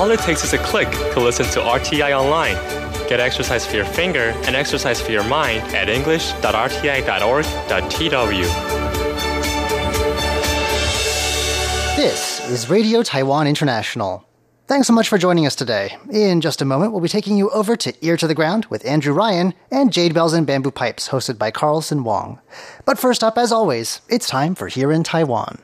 All it takes is a click to listen to RTI online. Get exercise for your finger and exercise for your mind at english.rti.org.tw. This is Radio Taiwan International. Thanks so much for joining us today. In just a moment, we'll be taking you over to Ear to the Ground with Andrew Ryan and Jade Bells and Bamboo Pipes, hosted by Carlson Wong. But first up, as always, it's time for Here in Taiwan.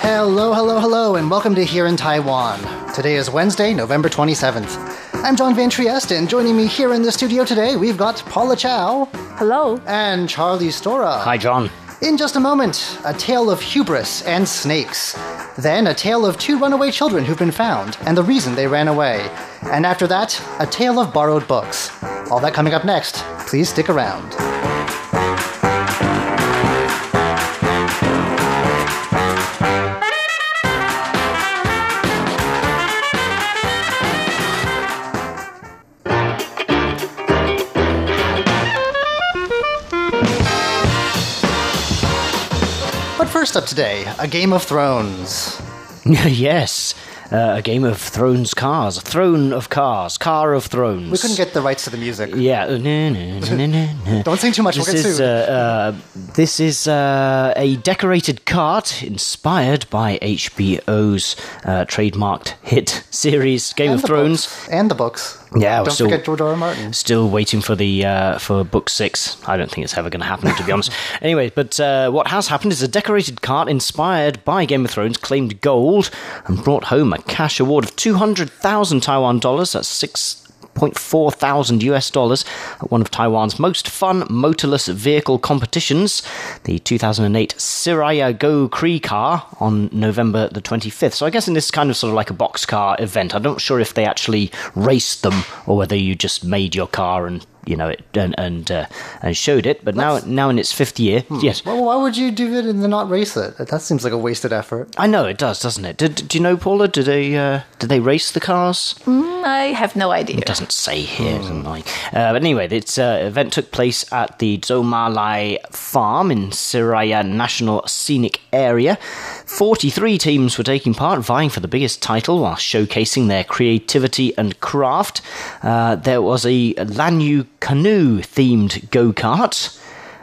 Hello, hello, hello, and welcome to Here in Taiwan. Today is Wednesday, November 27th. I'm John Van Trieste, and joining me here in the studio today, we've got Paula Chow Hello. and Charlie Storrar. Hi, John. In just a moment, a tale of hubris and snakes. Then, a tale of two runaway children who've been found and the reason they ran away. And after that, a tale of borrowed books. All that coming up next. Please stick around. First up today, a Game of Thrones. yes, uh, a Game of Thrones cars. a Throne of cars. Car of Thrones. We couldn't get the rights to the music. Yeah. uh, no, no, no, no, no, no. Don't sing too much, we'll This get is, sued. uh, uh, this is uh, a decorated cart inspired by HBO's uh, trademarked hit series Game and of Thrones. Books. And the books. Yeah, Don't still- forget George R. R. Martin. Still waiting for the uh, for book six. I don't think it's ever going to happen, to be honest. Anyway, but uh, what has happened is a decorated cart inspired by Game of Thrones claimed gold and brought home a cash award of two hundred thousand Taiwan dollars. That's six. 0.4 thousand US dollars at one of Taiwan's most fun motorless vehicle competitions, the 2008 Siraya Go Cree car on November the 25th. So I guess in this kind of sort of like a box car event, I'm not sure if they actually raced them or whether you just made your car and you know it and and, uh, and showed it. But now now in its fifth year, yes, Well, why would you do it and then not race it? That seems like a wasted effort. I know it does, doesn't it? Did, do you know, Paula? Do they uh, do they race the cars? I have no idea. It doesn't say here, doesn't like. Uh, but anyway, this uh, event took place at the Zomalai Farm in Siraya National Scenic Area. Forty-three teams were taking part, vying for the biggest title while showcasing their creativity and craft. Uh, there was a Lanyu canoe themed go kart.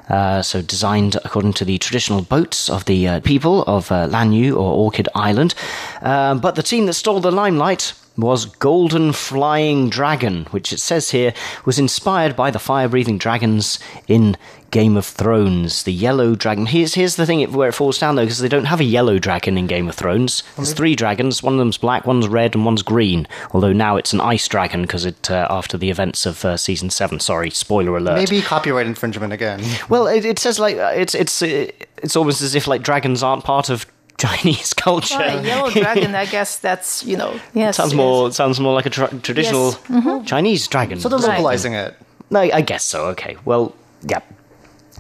Uh, so designed according to the traditional boats of the uh, people of uh, Lanyu or Orchid Island. Uh, but the team that stole the limelight was Golden Flying Dragon, which it says here was inspired by the fire-breathing dragons in Game of Thrones. The yellow dragon. Here's here's the thing it- where it falls down though, because they don't have a yellow dragon in Game of Thrones. There's three dragons. One of them's black, one's red, and one's green. Although now it's an ice dragon because it uh, after the events of uh, season seven. Sorry, spoiler alert. Maybe copyright infringement again. Well, it, it says like uh, it's it's uh, it's almost as if like dragons aren't part of Chinese culture. Well, a yellow dragon, I guess that's, you know, yes. sounds yes. more sounds more like a tra- traditional Yes. Chinese dragon. So they're localizing it. No, I guess so. Okay. Well, yeah.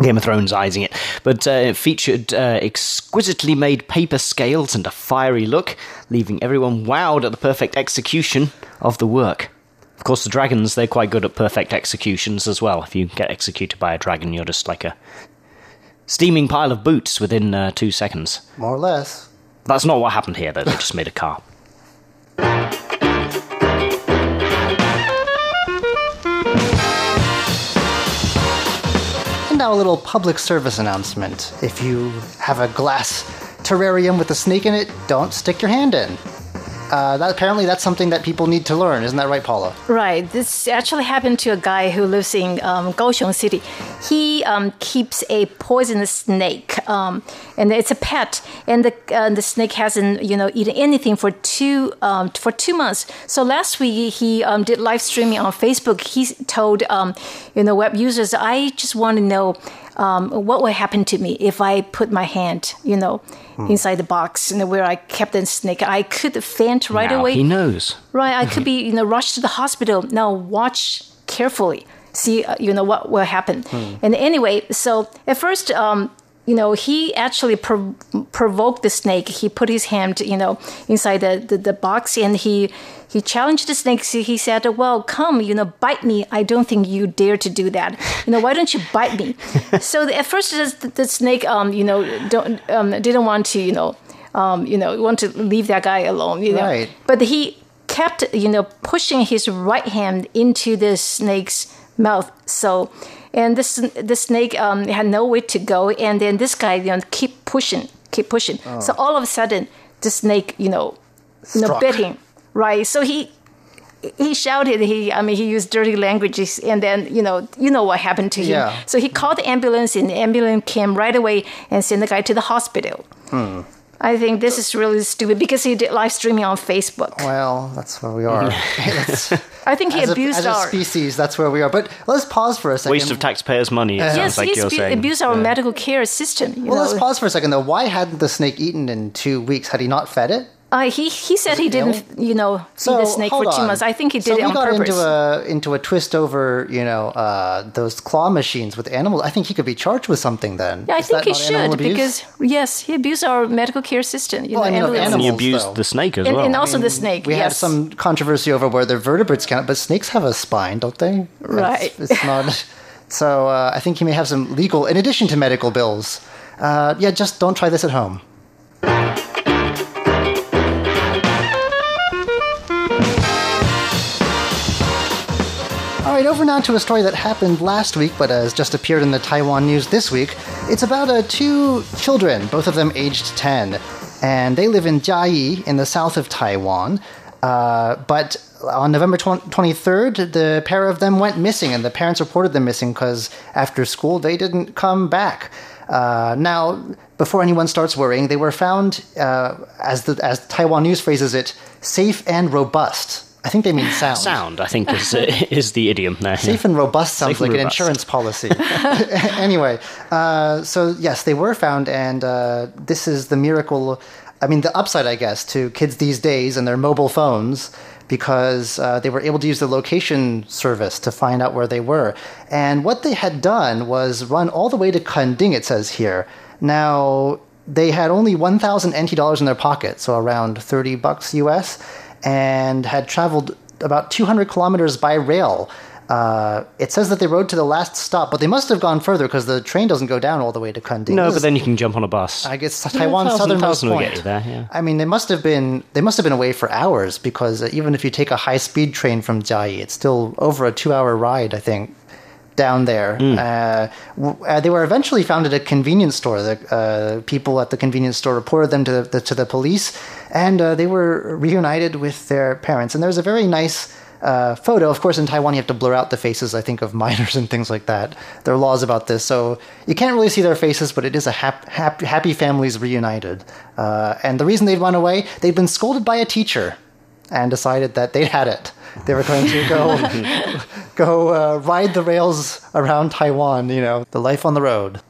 Game of Thrones eyesing it, but uh, it featured uh, exquisitely made paper scales and a fiery look, leaving everyone wowed at the perfect execution of the work. Of course, the dragons, they're quite good at perfect executions as well. If you get executed by a dragon, you're just like a steaming pile of boots within uh, two seconds. More or less. That's not what happened here, though. They just made a car. And now a little public service announcement. If you have a glass terrarium with a snake in it, don't stick your hand in. Uh, that, apparently, that's something that people need to learn. Isn't that right, Paula? Right. This actually happened to a guy who lives in um, Kaohsiung City. He um, keeps a poisonous snake, um, and it's a pet. And the uh, the snake hasn't, you know, eaten anything for two um, for two months. So last week he um, did live streaming on Facebook. He told, um, you know, web users, I just want to know um, what would happen to me if I put my hand, you know, inside the box, you know, where I kept the snake. I could faint right now away. he knows. Right, I could be, you know, rushed to the hospital. Now watch carefully, see, uh, you know, what will happen. And anyway, so at first, um, you know, he actually prov- provoked the snake. He put his hand, you know, inside the, the, the box and he he challenged the snake. He said, "Well, come, you know, bite me. I don't think you dare to do that. You know, why don't you bite me?" so the, at first, the, the snake, um, you know, don't um, didn't want to, you know, um, you know, want to leave that guy alone. You know, Right. but he kept, you know, pushing his right hand into the snake's mouth. So, and this the snake um, had no way to go, and then this guy, you know, keep pushing, keep pushing. So all of a sudden, the snake, you know, you know, bit him. Right. So he he shouted. He I mean he used dirty languages, and then you know you know what happened to him. Yeah. So he called the ambulance, and the ambulance came right away and sent the guy to the hospital. Hmm. I think this is really stupid because he did live streaming on Facebook. Well, that's where we are. I think he as a, abused as a our. species, that's where we are. But let's pause for a second. Waste of taxpayers' money. It uh-huh. sounds Yes, like he's you're saying. abused our medical care system. You well, know? let's pause for a second though. Why hadn't the snake eaten in two weeks? Had he not fed it? Uh, he he said he ill? didn't, you know, feed So the snake for two months. I think he did so it we on got purpose. into a into a twist over you know uh, those claw machines with animals. I think he could be charged with something then. yeah, I Is think he should abuse? because yes, he abused our medical care system. You Well, know, I mean, of ambulance- and he abused though. the snake as and, well. and also the snake. we yes. had some controversy over whether vertebrates count, but snakes have a spine, don't they? Right. It's, it's not. So uh, I think he may have some legal, in addition to medical bills. Uh, yeah, just don't try this at home. Right, over now to a story that happened last week but has just appeared in the Taiwan news this week. It's about uh, two children, both of them aged 10, and they live in Jiayi in the south of Taiwan. Uh, but on November 23rd, the pair of them went missing, and the parents reported them missing because after school they didn't come back. Uh, now, before anyone starts worrying, they were found, uh, as, the, as Taiwan News phrases it, safe and robust. I think they mean sound. Sound, I think, is, is the idiom there. Safe and robust sounds Safe like an insurance policy. anyway, uh, so yes, they were found, and uh, this is the miracle. I mean, the upside, I guess, to kids these days and their mobile phones, because uh, they were able to use the location service to find out where they were. And what they had done was run all the way to Kenting, it says here. Now, they had only 1,000 NT dollars in their pocket, so around 30 bucks US, and had traveled about 200 kilometers by rail. Uh, it says that they rode to the last stop, but they must have gone further because the train doesn't go down all the way to Kenting. No, but then you can jump on a bus. I guess Taiwan's thousand- southernmost thousand point. there, yeah. I mean, they must have been they must have been away for hours because even if you take a high speed train from Jiayi, it's still over a two hour ride. I think down there. Hmm. Uh, w- uh, they were eventually found at a convenience store. The uh, people at the convenience store reported them to the, to the police, and uh, they were reunited with their parents. And there's a very nice. Uh, photo. Of course, in Taiwan, you have to blur out the faces. I think of minors and things like that. There are laws about this, so you can't really see their faces. But it is a hap- hap- happy families reunited. Uh, and the reason they'd run away, they'd been scolded by a teacher, and decided that they'd had it. They were going to go go uh, ride the rails around Taiwan. You know, the life on the road.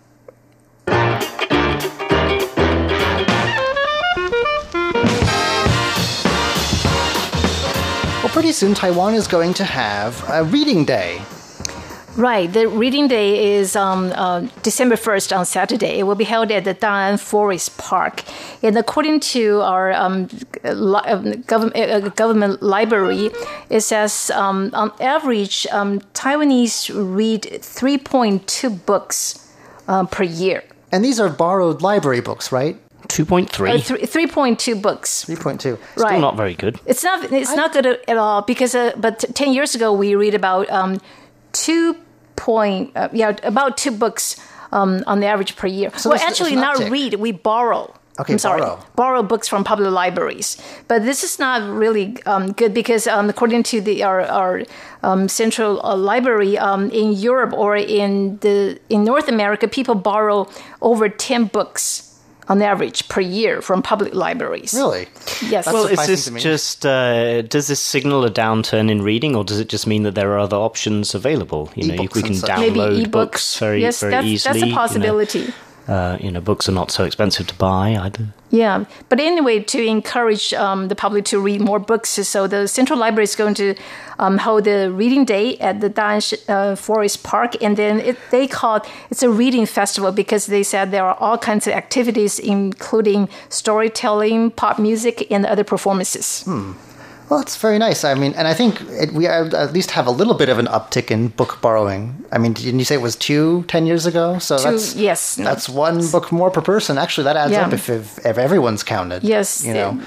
Well, pretty soon Taiwan is going to have a reading day. Right. The reading day is um, uh, December 1st on Saturday. It will be held at the Da'an Forest Park. And according to our um, li- um, government, uh, government library, it says um, on average, um, Taiwanese read 3.2 books uh, per year. And these are borrowed library books, right? 2.3. Uh, th- 3.2 books. 3.2. Right. Still not very good. It's not. It's not good at all because. Uh, but ten years ago, we read about um, two point. Uh, yeah, about two books um, on the average per year. So well, actually, not uptick. read. We borrow. Okay, I'm sorry. borrow. Borrow books from public libraries, but this is not really um, good because um, according to the our, our um, central uh, library um, in Europe or in the in North America, people borrow over ten books on average per year from public libraries. Really? Yes. That's Well, is this to me. just uh, does this signal a downturn in reading, or does it just mean that there are other options available? You know, E-books we can download maybe ebooks. books very yes, very that's, easily. That's a you know. Possibility. uh, you know, books are not so expensive to buy either. Yeah, but anyway, to encourage um, the public to read more books, so the Central Library is going to um, hold a reading day at the Da'an uh, Forest Park, and then it, they call it, it's a reading festival because they said there are all kinds of activities, including storytelling, pop music, and other performances. Hmm. Well, it's very nice. I mean, and I think it, we at least have a little bit of an uptick in book borrowing. I mean, didn't you say it was two ten years ago? So two, that's yes, that's one book more per person. Actually, that adds yeah. up if, if, if everyone's counted. Yes, you know.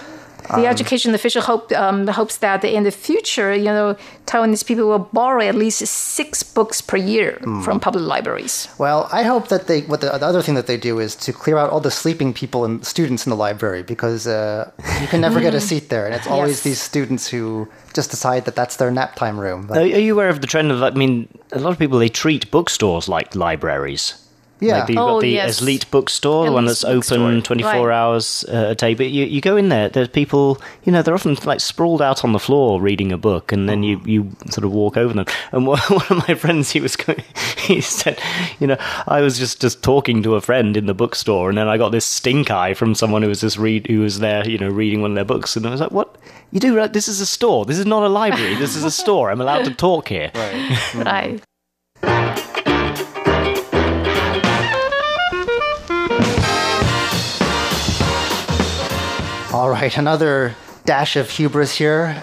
The um, education official hope, um, hopes that in the future, you know, Taiwanese people will borrow at least six books per year mm. from public libraries. Well, I hope that they. What the, the, other thing that they do is to clear out all the sleeping people and students in the library because uh, you can never get a seat there, and it's always yes. these students who just decide that that's their nap time room. But, are you aware of the trend of? I mean, a lot of people they treat bookstores like libraries. Yeah. Like you've oh, got the yes. Eslite bookstore, the one that's open 24 right. hours uh, a day. But you, you go in there, there's people, you know, they're often like sprawled out on the floor reading a book, and then you, you sort of walk over them. And one of my friends, he was going, he said, you know, I was just, just talking to a friend in the bookstore, and then I got this stink eye from someone who was just read, who was there, you know, reading one of their books. And I was like, what? You do, right? This is a store. This is not a library. This is a store. I'm allowed to talk here. Right. right. All right, another dash of hubris here.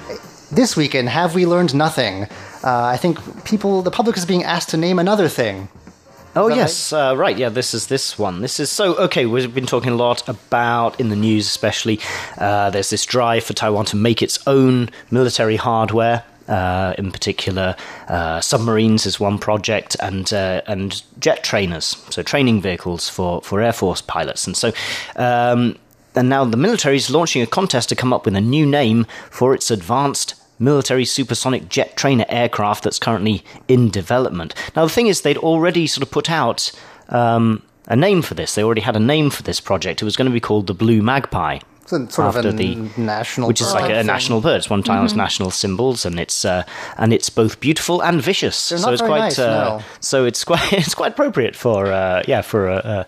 This weekend, have we learned nothing? Uh, I think people, the public is being asked to name another thing. Oh yes, right? Uh, right? Yeah, this is this one. This is so okay. We've been talking a lot about in the news, especially. Uh, there's this drive for Taiwan to make its own military hardware. Uh, in particular, uh, submarines is one project, and uh, and jet trainers, so training vehicles for, for air force pilots. And so, um, and now the military is launching a contest to come up with a new name for its advanced military supersonic jet trainer aircraft that's currently in development. Now, the thing is, they'd already sort of put out um, a name for this. They already had a name for this project. It was going to be called the Blue Magpie. So sort after of the national, which is like a, a national bird. It's one of Taiwan's mm-hmm. national symbols, and it's uh, and it's both beautiful and vicious. They're so it's very quite nice, uh, no. so it's quite it's quite appropriate for uh, yeah for a,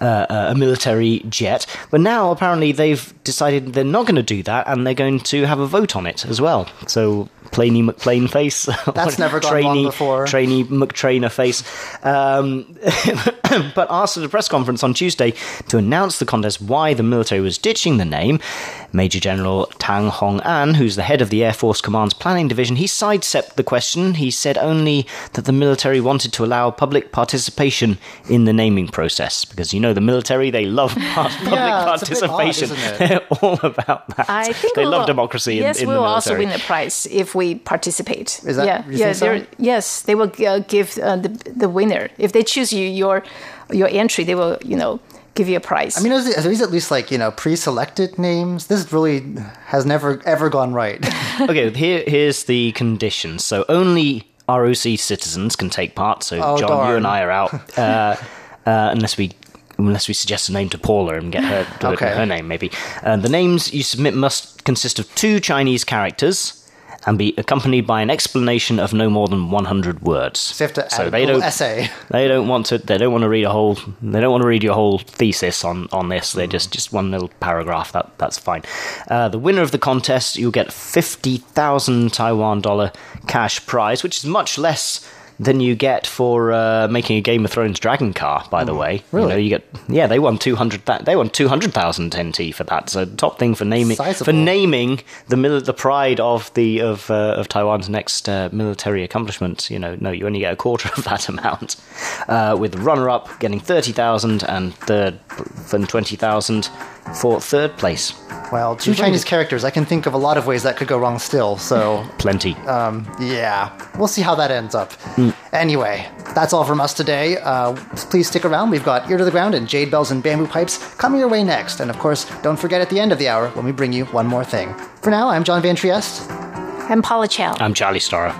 a, a, military jet. But now apparently they've decided they're not going to do that, and they're going to have a vote on it as well. So Plainy McPlane face. That's never gone trainee, wrong before. Trainee McTrainer face. Um, but asked at a press conference on Tuesday to announce the contest why the military was ditching the name, Major General Tang Hong An, who's the head of the Air Force Command's planning division, he sidestepped the question. He said only that the military wanted to allow public participation in the naming process because you know the military they love public yeah, participation. Odd, They're all about that. I think they we'll, love democracy. Yes, in, in we will the also win the prize if we participate. Is that yeah? you yeah, think so? yes, they will uh, give uh, the the winner if they choose you your your entry. They will you know give you a prize. I mean, are these at least like you know pre-selected names? This really has never ever gone right. okay, here here's the conditions. So only ROC citizens can take part. So Oh, John, darn. you and I are out, uh, uh, unless we. Unless we suggest a name to Paula and get her to Okay. her name, maybe. Uh, the names you submit must consist of two Chinese characters and be accompanied by an explanation of no more than 100 words. So you have to add So they don't essay. they don't want to. They don't want to read a whole. They don't want to read your whole thesis on on this. They just just one little paragraph. That that's fine. Uh, the winner of the contest, you'll get fifty thousand Taiwan dollar cash prize, which is much less than you get for uh, making a Game of Thrones dragon car. By the way, Hmm. Really? you know, you get yeah. They won two hundred. They won two hundred thousand NT for that. So top thing for naming Sizable. for naming the mil- the pride of the of uh, of Taiwan's next uh, military accomplishment. You know, no, you only get a quarter of that amount. Uh, with runner up getting thirty thousand and third and twenty thousand for third place. Well, two Chinese characters. I can think of a lot of ways that could go wrong still. So Plenty. um, yeah, we'll see how that ends up. Hmm. Anyway, that's all from us today. Uh, please stick around. We've got Ear to the Ground and Jade Bells and Bamboo Pipes coming your way next. And of course, don't forget at the end of the hour when we bring you one more thing. For now, I'm John Van Trieste. I'm Paula Chow. I'm Charlie Storrar.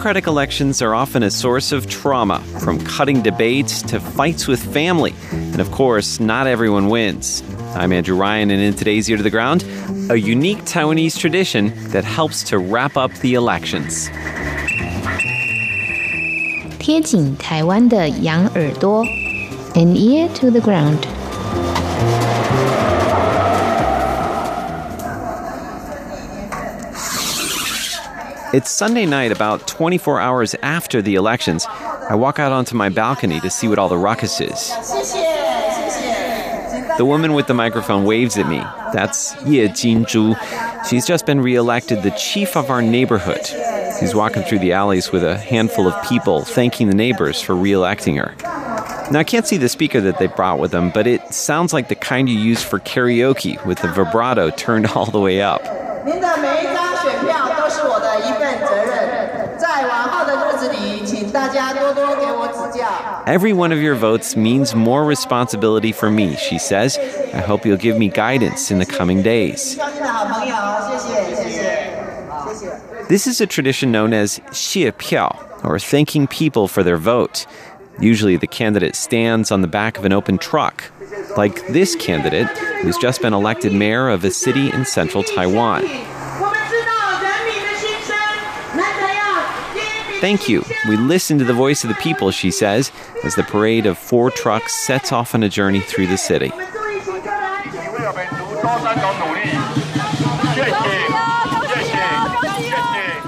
Democratic elections are often a source of trauma, from cutting debates to fights with family. And of course, not everyone wins. I'm Andrew Ryan, and in today's Ear to the Ground, a unique Taiwanese tradition that helps to wrap up the elections. 贴紧台湾的羊耳朵 an ear to the ground. It's Sunday night, about 24 hours after the elections. I walk out onto my balcony to see what all the ruckus is. The woman with the microphone waves at me. That's Ye Jinzhu. She's just been reelected the chief of our neighborhood. She's walking through the alleys with a handful of people, thanking the neighbors for reelecting her. Now, I can't see the speaker that they brought with them, but it sounds like the kind you use for karaoke with the vibrato turned all the way up. Every one of your votes means more responsibility for me, she says. I hope you'll give me guidance in the coming days. This is a tradition known as xie piao, or thanking people for their vote. Usually the candidate stands on the back of an open truck, like this candidate who's just been elected mayor of a city in central Taiwan. Thank you. We listen to the voice of the people, she says, as the parade of four trucks sets off on a journey through the city.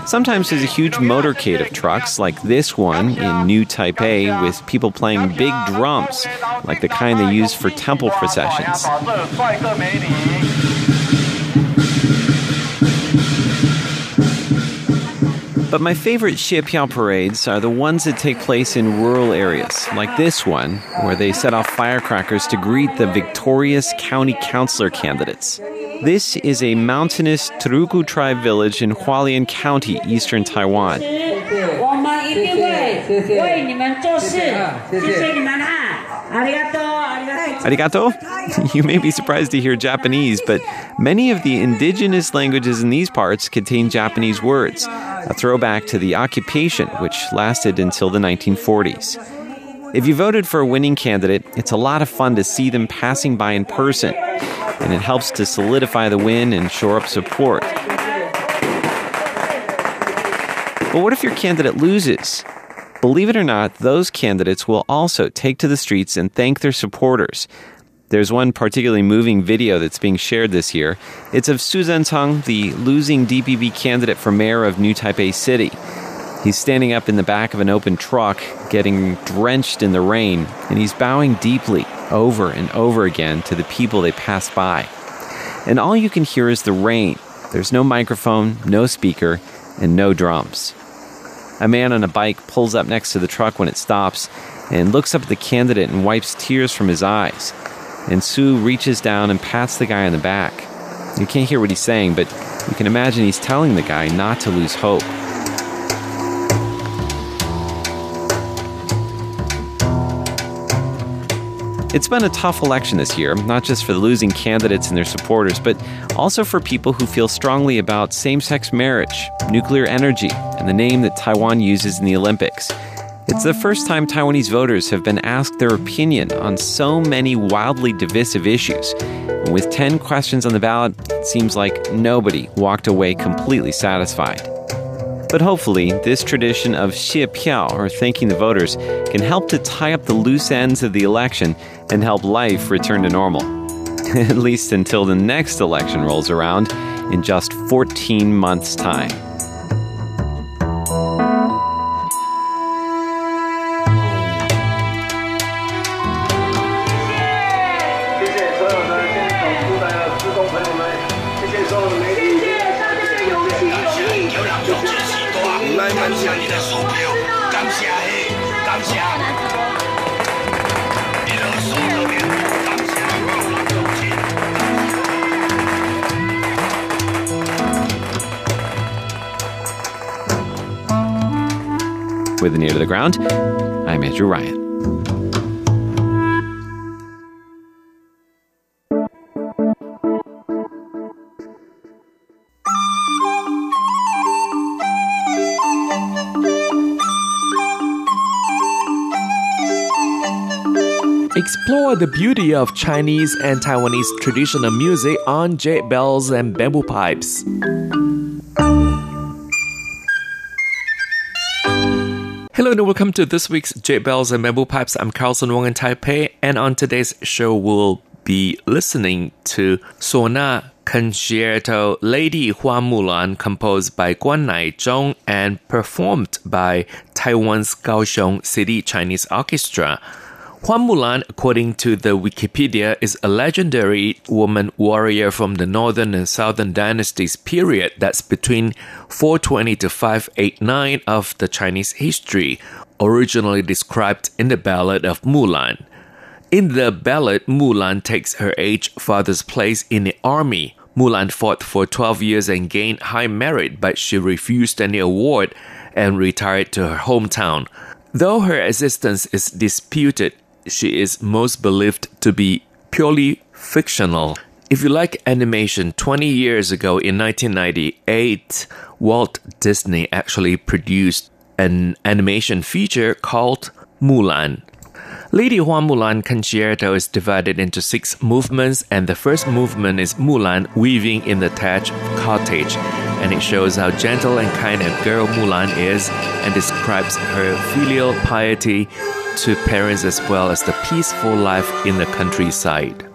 Sometimes there's a huge motorcade of trucks, like this one in New Taipei, with people playing big drums, like the kind they use for temple processions. But my favorite Xie Piao parades are the ones that take place in rural areas, like this one, where they set off firecrackers to greet the victorious county councilor candidates. This is a mountainous Truku tribe village in Hualien County, eastern Taiwan. Arigato? You may be surprised to hear Japanese, but many of the indigenous languages in these parts contain Japanese words, a throwback to the occupation which lasted until the 1940s. If you voted for a winning candidate, it's a lot of fun to see them passing by in person, and it helps to solidify the win and shore up support. But what if your candidate loses? Believe it or not, those candidates will also take to the streets and thank their supporters. There's one particularly moving video that's being shared this year. It's of Su Tseng-chang, the losing DPP candidate for mayor of New Taipei City. He's standing up in the back of an open truck, getting drenched in the rain, and he's bowing deeply over and over again to the people they pass by. And all you can hear is the rain. There's no microphone, no speaker, and no drums. A man on a bike pulls up next to the truck when it stops and looks up at the candidate and wipes tears from his eyes. And Su reaches down and pats the guy on the back. You can't hear what he's saying, but you can imagine he's telling the guy not to lose hope. It's been a tough election this year, not just for the losing candidates and their supporters, but also for people who feel strongly about same sex marriage, nuclear energy, and the name that Taiwan uses in the Olympics. It's the first time Taiwanese voters have been asked their opinion on so many wildly divisive issues. And with 10 questions on the ballot, it seems like nobody walked away completely satisfied. But hopefully, this tradition of xie piao, or thanking the voters, can help to tie up the loose ends of the election and help life return to normal. At least until the next election rolls around in just 14 months' time. with an ear to the ground. I'm Andrew Ryan. Explore the beauty of Chinese and Taiwanese traditional music on jade bells and bamboo pipes. Hello and welcome to this week's Jade Bells and Bamboo Pipes. I'm Carlson Wong in Taipei, and on today's show, we'll be listening to Suona Concerto Lady Hua Mulan, composed by Guan Nai Naizhong and performed by Taiwan's Kaohsiung City Chinese Orchestra. Hua Mulan, according to the Wikipedia, is a legendary woman warrior from the northern and southern dynasties period that's between 420 to 589 of the Chinese history, originally described in the Ballad of Mulan. In the ballad, Mulan takes her aged father's place in the army. Mulan fought for 12 years and gained high merit, but she refused any award and retired to her hometown. Though her existence is disputed, she is most believed to be purely fictional. If you like animation, 20 years ago in 1998, Walt Disney actually produced an animation feature called Mulan. Lady Hua Mulan Concerto is divided into six movements, and the first movement is Mulan weaving in the thatch cottage, and it shows how gentle and kind a girl Mulan is and describes her filial piety to parents as well as the peaceful life in the countryside.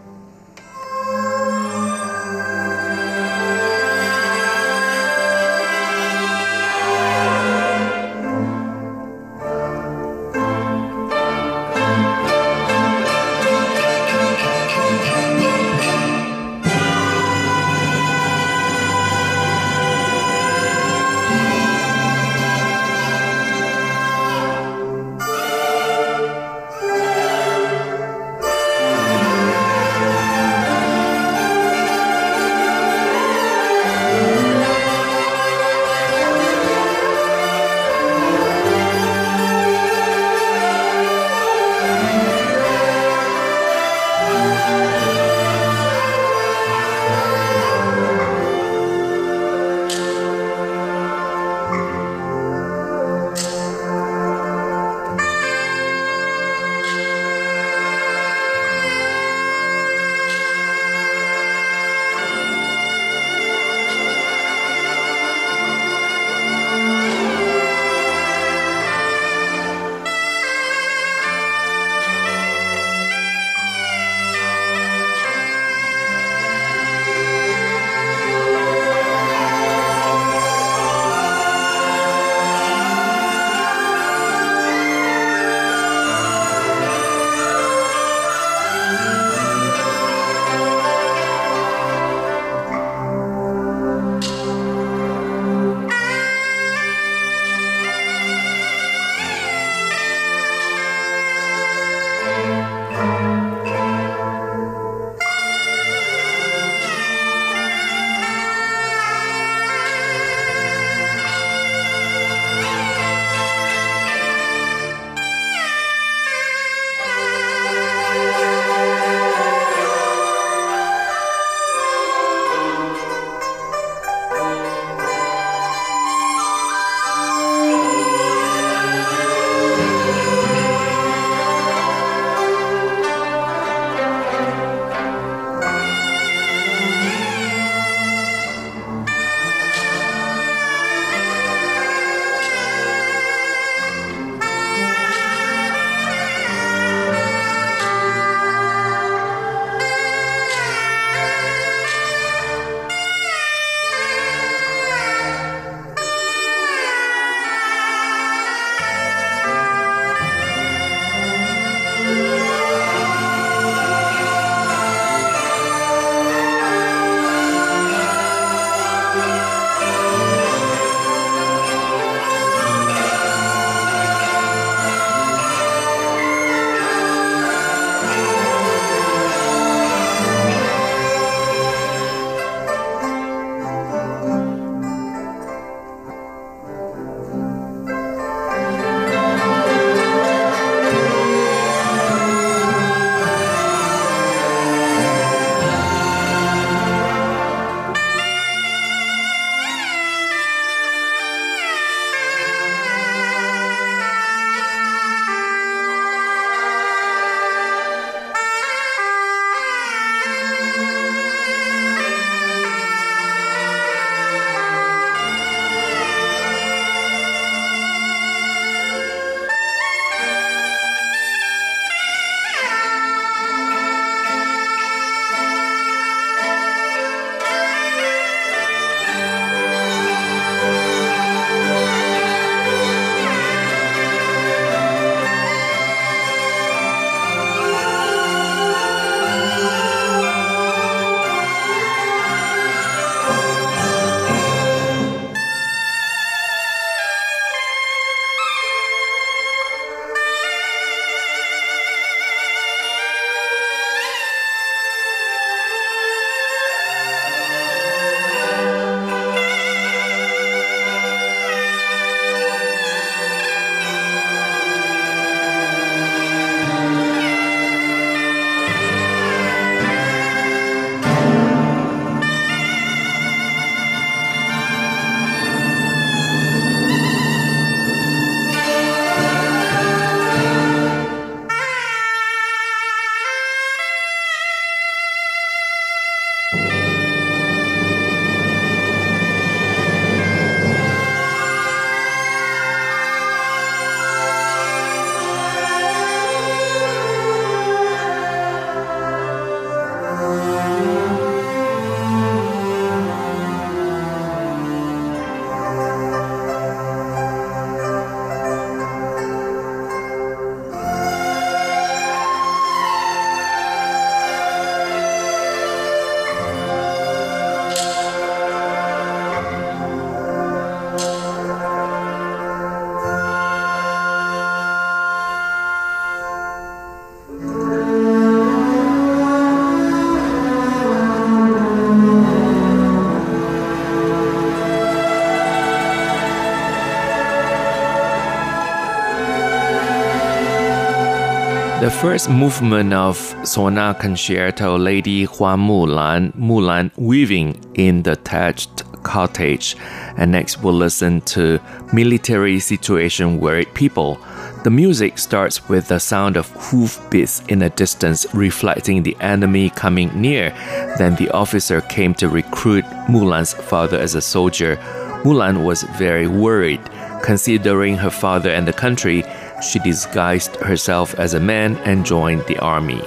First movement of Suona Concerto Lady Hua Mulan, Mulan weaving in the thatched cottage. And next we'll listen to Military Situation Worried People. The music starts with the sound of hoofbeats in the distance, reflecting the enemy coming near. Then the officer came to recruit Mulan's father as a soldier. Mulan was very worried. Considering her father and the country, she disguised herself as a man and joined the army.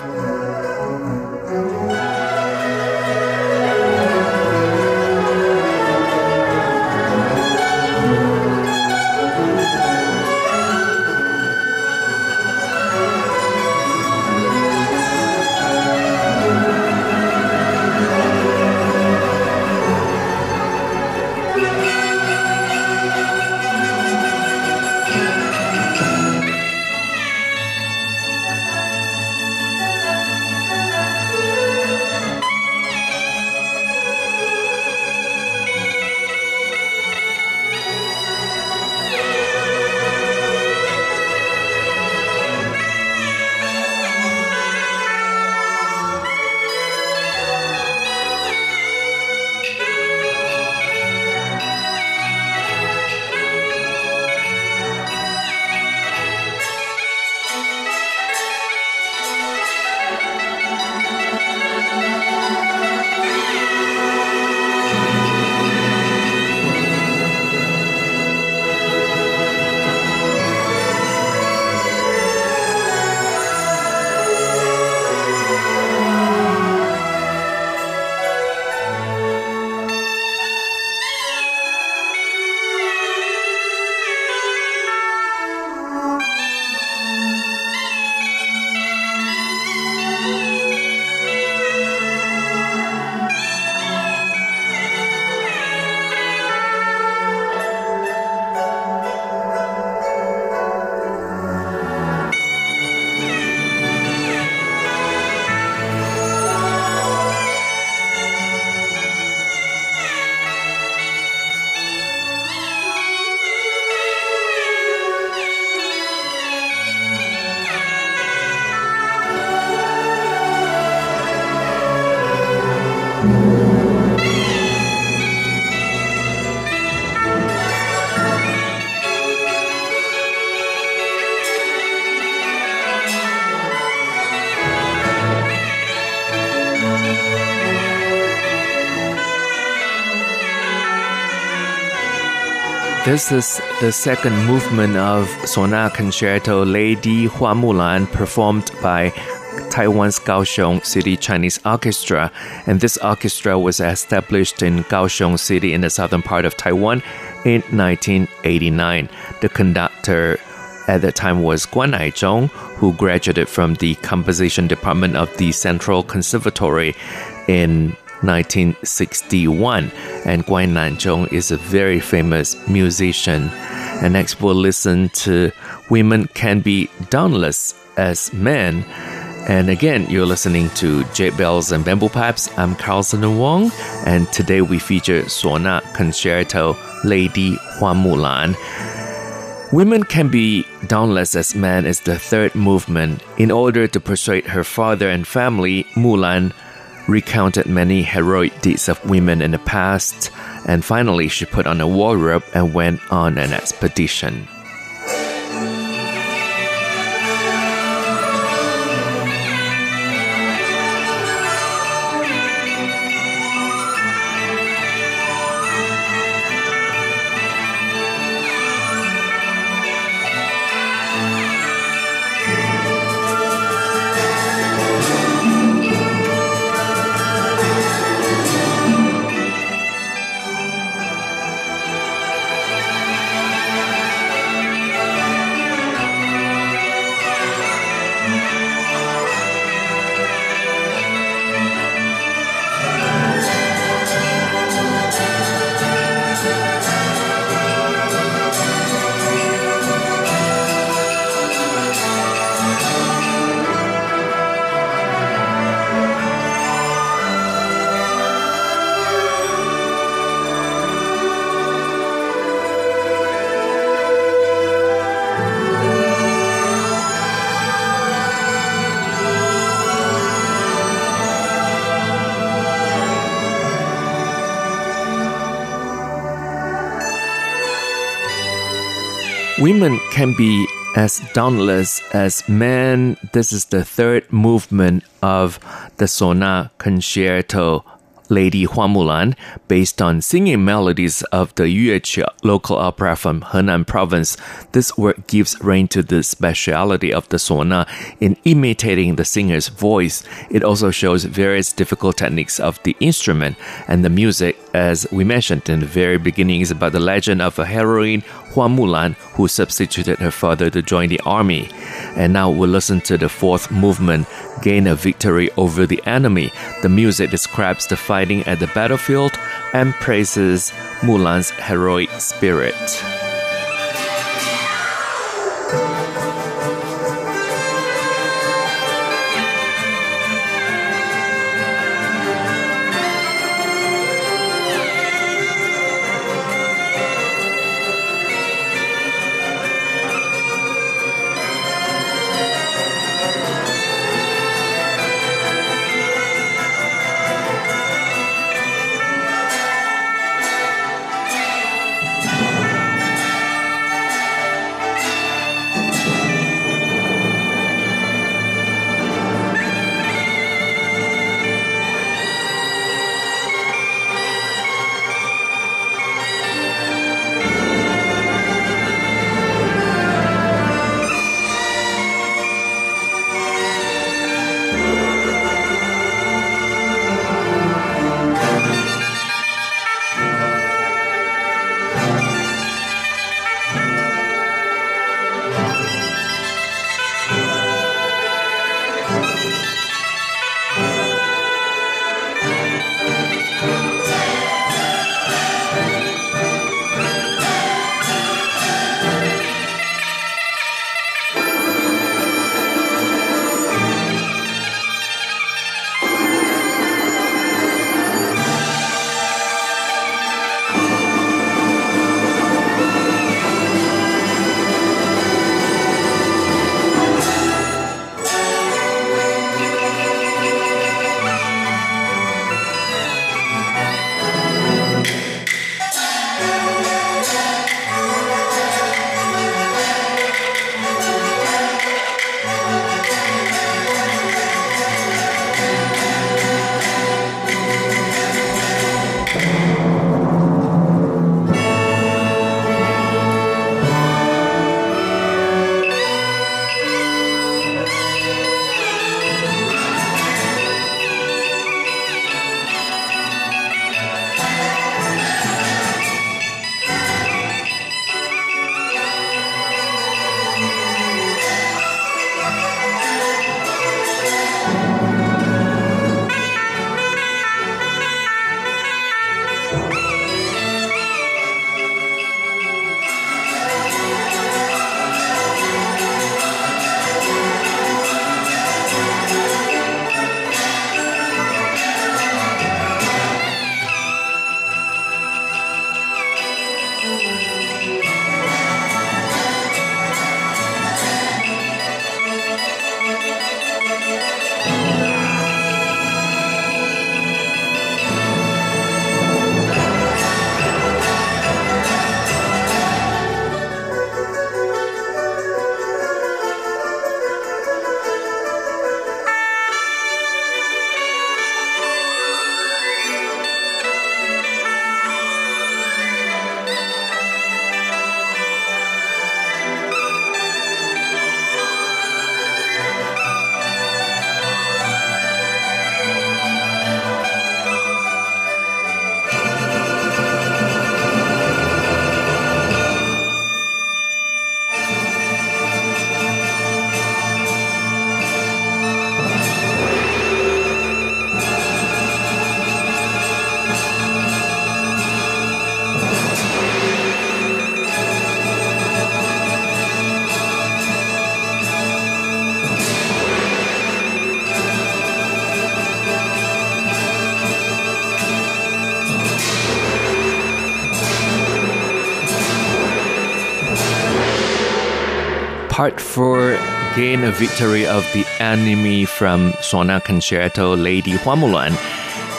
This is the second movement of Sonata Concerto Lady Hua Mulan performed by Taiwan's Kaohsiung City Chinese Orchestra, and this orchestra was established in Kaohsiung City in the southern part of Taiwan in 1989. The conductor at the time was Guan Naizhong, who graduated from the composition department of the Central Conservatory in 1961. And Guan Naizhong is a very famous musician. And next we'll listen to Women Can Be Dauntless as Men. And again, you're listening to Jade Bells and Bamboo Pipes. I'm Carlson Wong, and today we feature Sonata Concerto Lady Hua Mulan. Women Can Be Dauntless as Men is the third movement. In order to persuade her father and family, Mulan recounted many heroic deeds of women in the past, and finally she put on a war robe and went on an expedition. Can be as dauntless as men. This is the third movement of the Sonata Concerto Lady Hua Mulan, based on singing melodies of the Yueqi local opera from Henan province. This work gives rein to the speciality of the suona in imitating the singer's voice. It also shows various difficult techniques of the instrument and the music, as we mentioned in the very beginning, is about the legend of a heroine, Hua Mulan, who substituted her father to join the army. And now we'll listen to the fourth movement, Gain a Victory Over the Enemy. The music describes the fighting at the battlefield and praises Mulan's heroic spirit. Part 4 gain a victory of the enemy from Suona Concerto Lady Hua Mulan.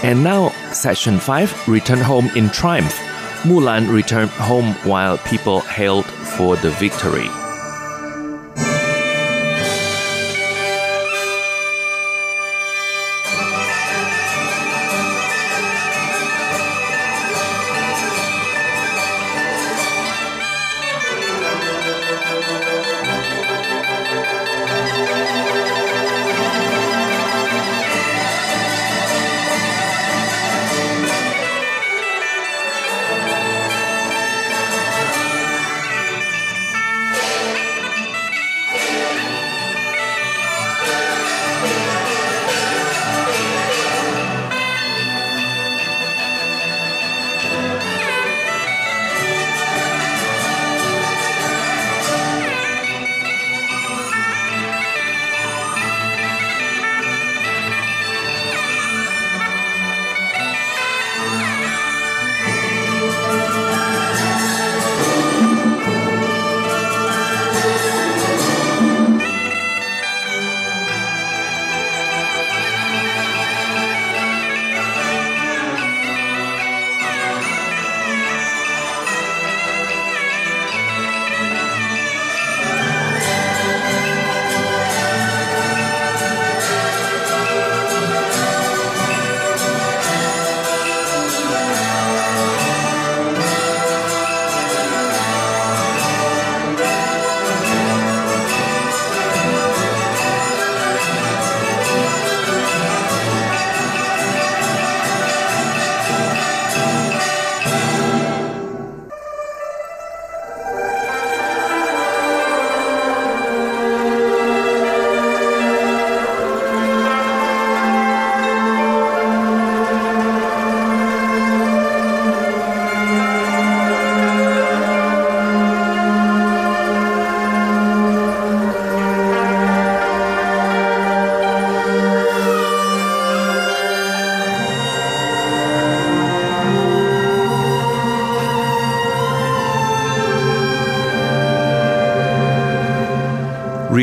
And now, section 5 Return Home in Triumph. Mulan returned home while people hailed for the victory.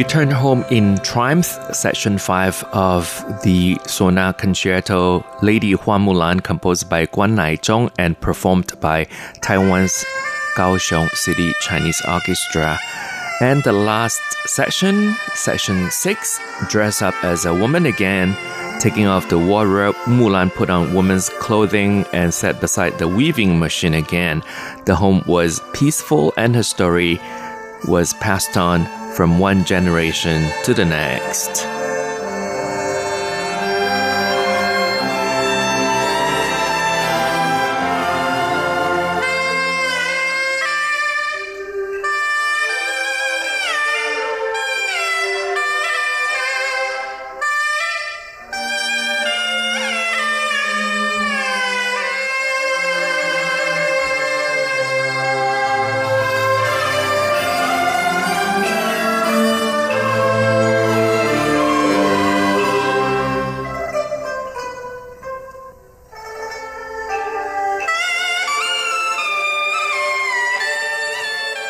Return home in triumph, section 5 of the Suona Concerto Lady Hua Mulan, composed by Guan Naizhong and performed by Taiwan's Kaohsiung City Chinese Orchestra. And the last section, section 6, dress up as a woman again. Taking off the wardrobe, Mulan put on woman's clothing and sat beside the weaving machine again. The home was peaceful and her story was passed on from one generation to the next.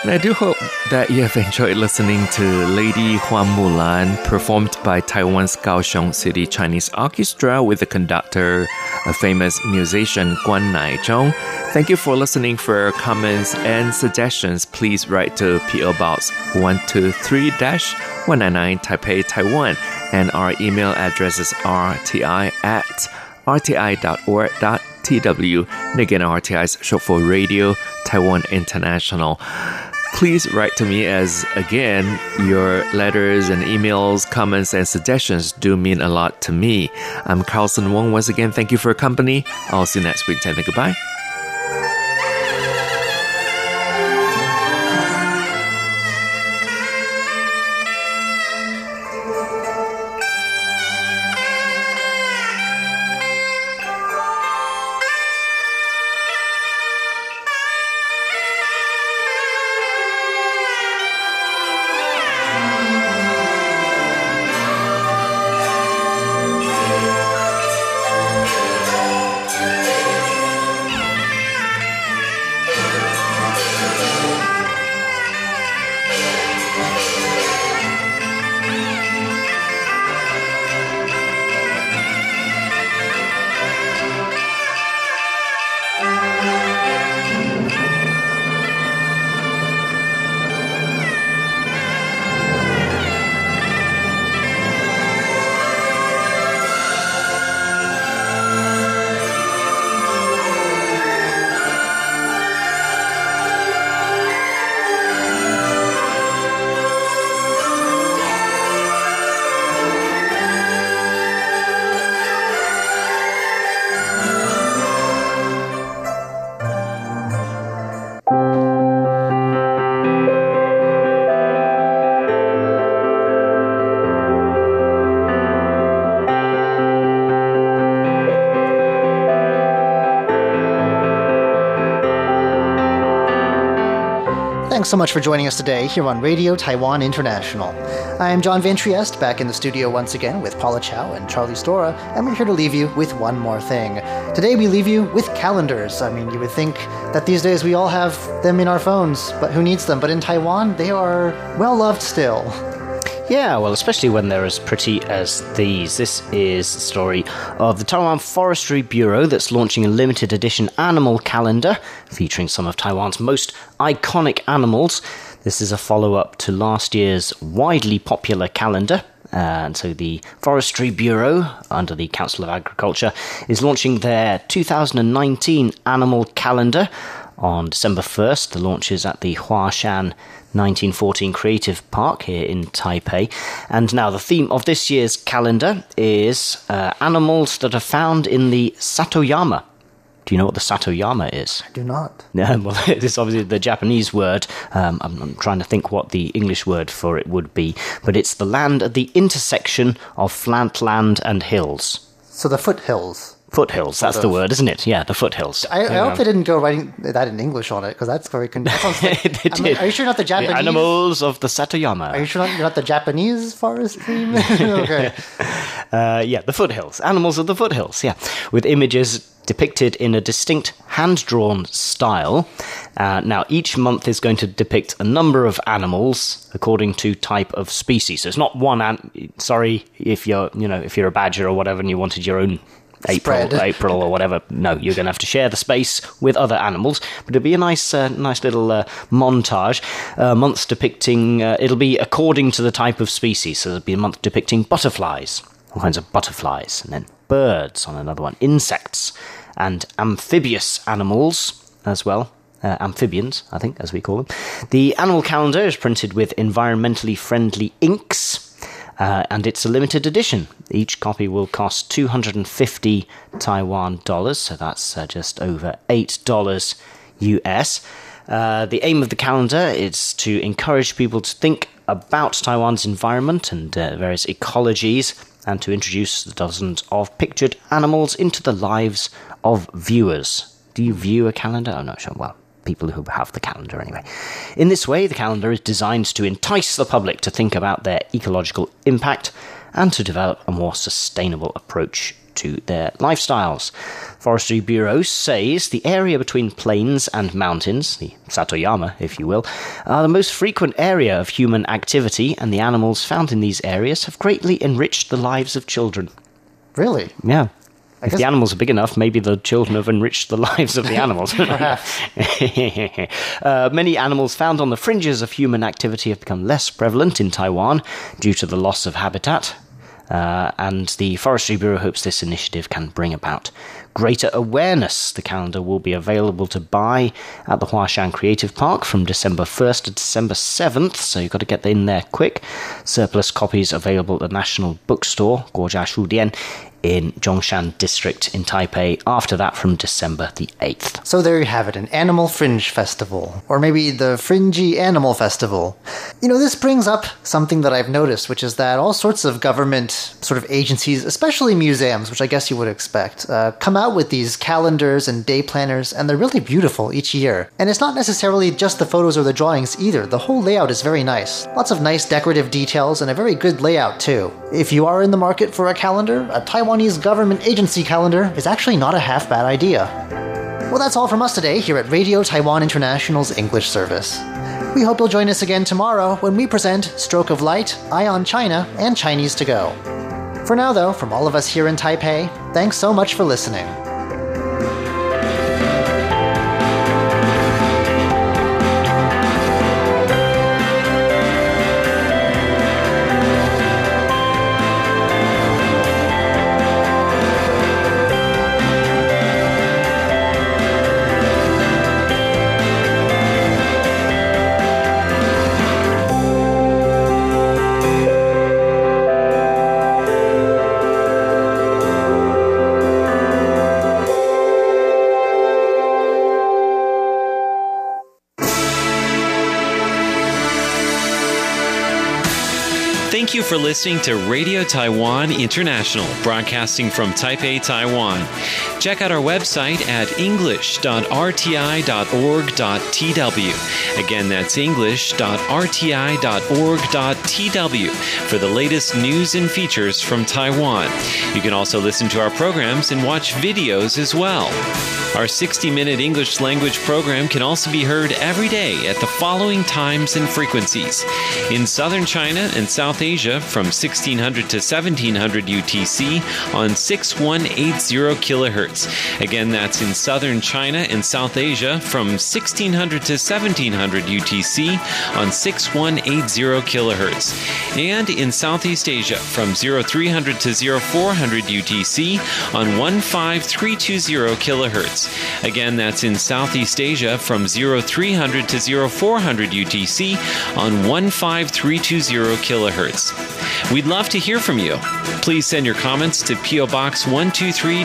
And I do hope that you have enjoyed listening to Lady Hua Mulan, performed by Taiwan's Kaohsiung City Chinese Orchestra with the conductor, a famous musician Guan Naizhong. Thank you for listening. For comments and suggestions, please write to PO Box 123-199 Taipei, Taiwan, and our email address is rti at rti.org.tw. And again, RTI is short for Radio Taiwan International please write to me as again your letters and emails comments and suggestions do mean a lot to me. I'm carlson wong once again. Thank you for your company. I'll see you next week. Time goodbye so much for joining us today here on Radio Taiwan International. I am John Van Trieste, back in the studio once again with Paula Chow and Charlie Storrar, and we're here to leave you with one more thing. Today we leave you with calendars. I mean, you would think that these days we all have them in our phones, but who needs them? But in Taiwan, they are well loved still. Yeah, well, especially when they're as pretty as these. This is the story of the Taiwan Forestry Bureau that's launching a limited edition animal calendar featuring some of Taiwan's most iconic animals. This is a follow up to last year's widely popular calendar. And so the Forestry Bureau, under the Council of Agriculture, is launching their 2019 animal calendar on December 1st. The launch is at the Huashan 1914 Creative Park here in Taipei. And now the theme of this year's calendar is uh, animals that are found in the Satoyama. Do you know what the Satoyama is? I do not. Yeah, well, it's obviously the Japanese word. Um, I'm, I'm, trying to think what the English word for it would be, but it's the land at the intersection of flat land and hills. So the foothills. Foothills, that's the word, isn't it? Yeah, the foothills. I, I hope they didn't go writing that in English on it because that's very confusing. Like, are you sure not the Japanese? The animals of the Satoyama. Are you sure not, you're not the Japanese forest theme? okay. Uh, yeah, the foothills. Animals of the foothills, yeah. With images depicted in a distinct hand drawn style. Uh, now, each month is going to depict a number of animals according to type of species. So it's not one. An- sorry if you're, you know, if you're a badger or whatever, and you wanted your own April. April or whatever. No, you're going to have to share the space with other animals. But it'll be a nice, uh, nice little uh, montage. Uh, months depicting. Uh, it'll be according to the type of species. So there'll be a month depicting butterflies, all kinds of butterflies, and then birds on another one, insects, and amphibious animals as well. Uh, amphibians, I think, as we call them. The animal calendar is printed with environmentally friendly inks. Uh, and it's a limited edition. Each copy will cost 250 Taiwan dollars, so that's uh, just over $8 US. Uh, the aim of the calendar is to encourage people to think about Taiwan's environment and uh, various ecologies and to introduce the dozens of pictured animals into the lives of viewers. Do you view a calendar? I'm not sure. Well, people who have the calendar anyway. In this way, the calendar is designed to entice the public to think about their ecological impact and to develop a more sustainable approach to their lifestyles. Forestry Bureau says the area between plains and mountains, the Satoyama, if you will, are the most frequent area of human activity, and the animals found in these areas have greatly enriched the lives of children. Really? Yeah. If the animals are big enough, maybe the children have enriched the lives of the animals. uh, many animals found on the fringes of human activity have become less prevalent in Taiwan due to the loss of habitat. Uh, and the Forestry Bureau hopes this initiative can bring about greater awareness. The calendar will be available to buy at the Huashan Creative Park from December 1st to December 7th, so you've got to get in there quick. Surplus copies available at the National Bookstore, Guojia Shudian, in Zhongshan District in Taipei. After that, from December the 8th. So there you have it, an Animal Fringe Festival. Or maybe the Fringy Animal Festival. You know, this brings up something that I've noticed, which is that all sorts of government sort of agencies, especially museums, which I guess you would expect, uh, come out with these calendars and day planners, and they're really beautiful each year. And it's not necessarily just the photos or the drawings either, the whole layout is very nice. Lots of nice decorative details and a very good layout too. If you are in the market for a calendar, a Taiwanese government agency calendar is actually not a half bad idea. Well, that's all from us today here at Radio Taiwan International's English service. We hope you'll join us again tomorrow when we present Stroke of Light, Eye on China, and Chinese to Go. For now, though, from all of us here in Taipei, thanks so much for listening. Listening to Radio Taiwan International, broadcasting from Taipei, Taiwan. Check out our website at english.rti.org.tw. Again, that's english.rti.org.tw for the latest news and features from Taiwan. You can also listen to our programs and watch videos as well. Our 60 minute English language program can also be heard every day at the following times and frequencies. In southern China and South Asia from 1600 to 1700 UTC on 6180 Again, that's in southern China and South Asia from 1600 to 1700 UTC on 6180 kilohertz. And in Southeast Asia from 0300 to 0400 UTC on 15320 kilohertz. Again, that's in Southeast Asia from 0300 to 0400 UTC on 15320 kilohertz. We'd love to hear from you. Please send your comments to PO Box 123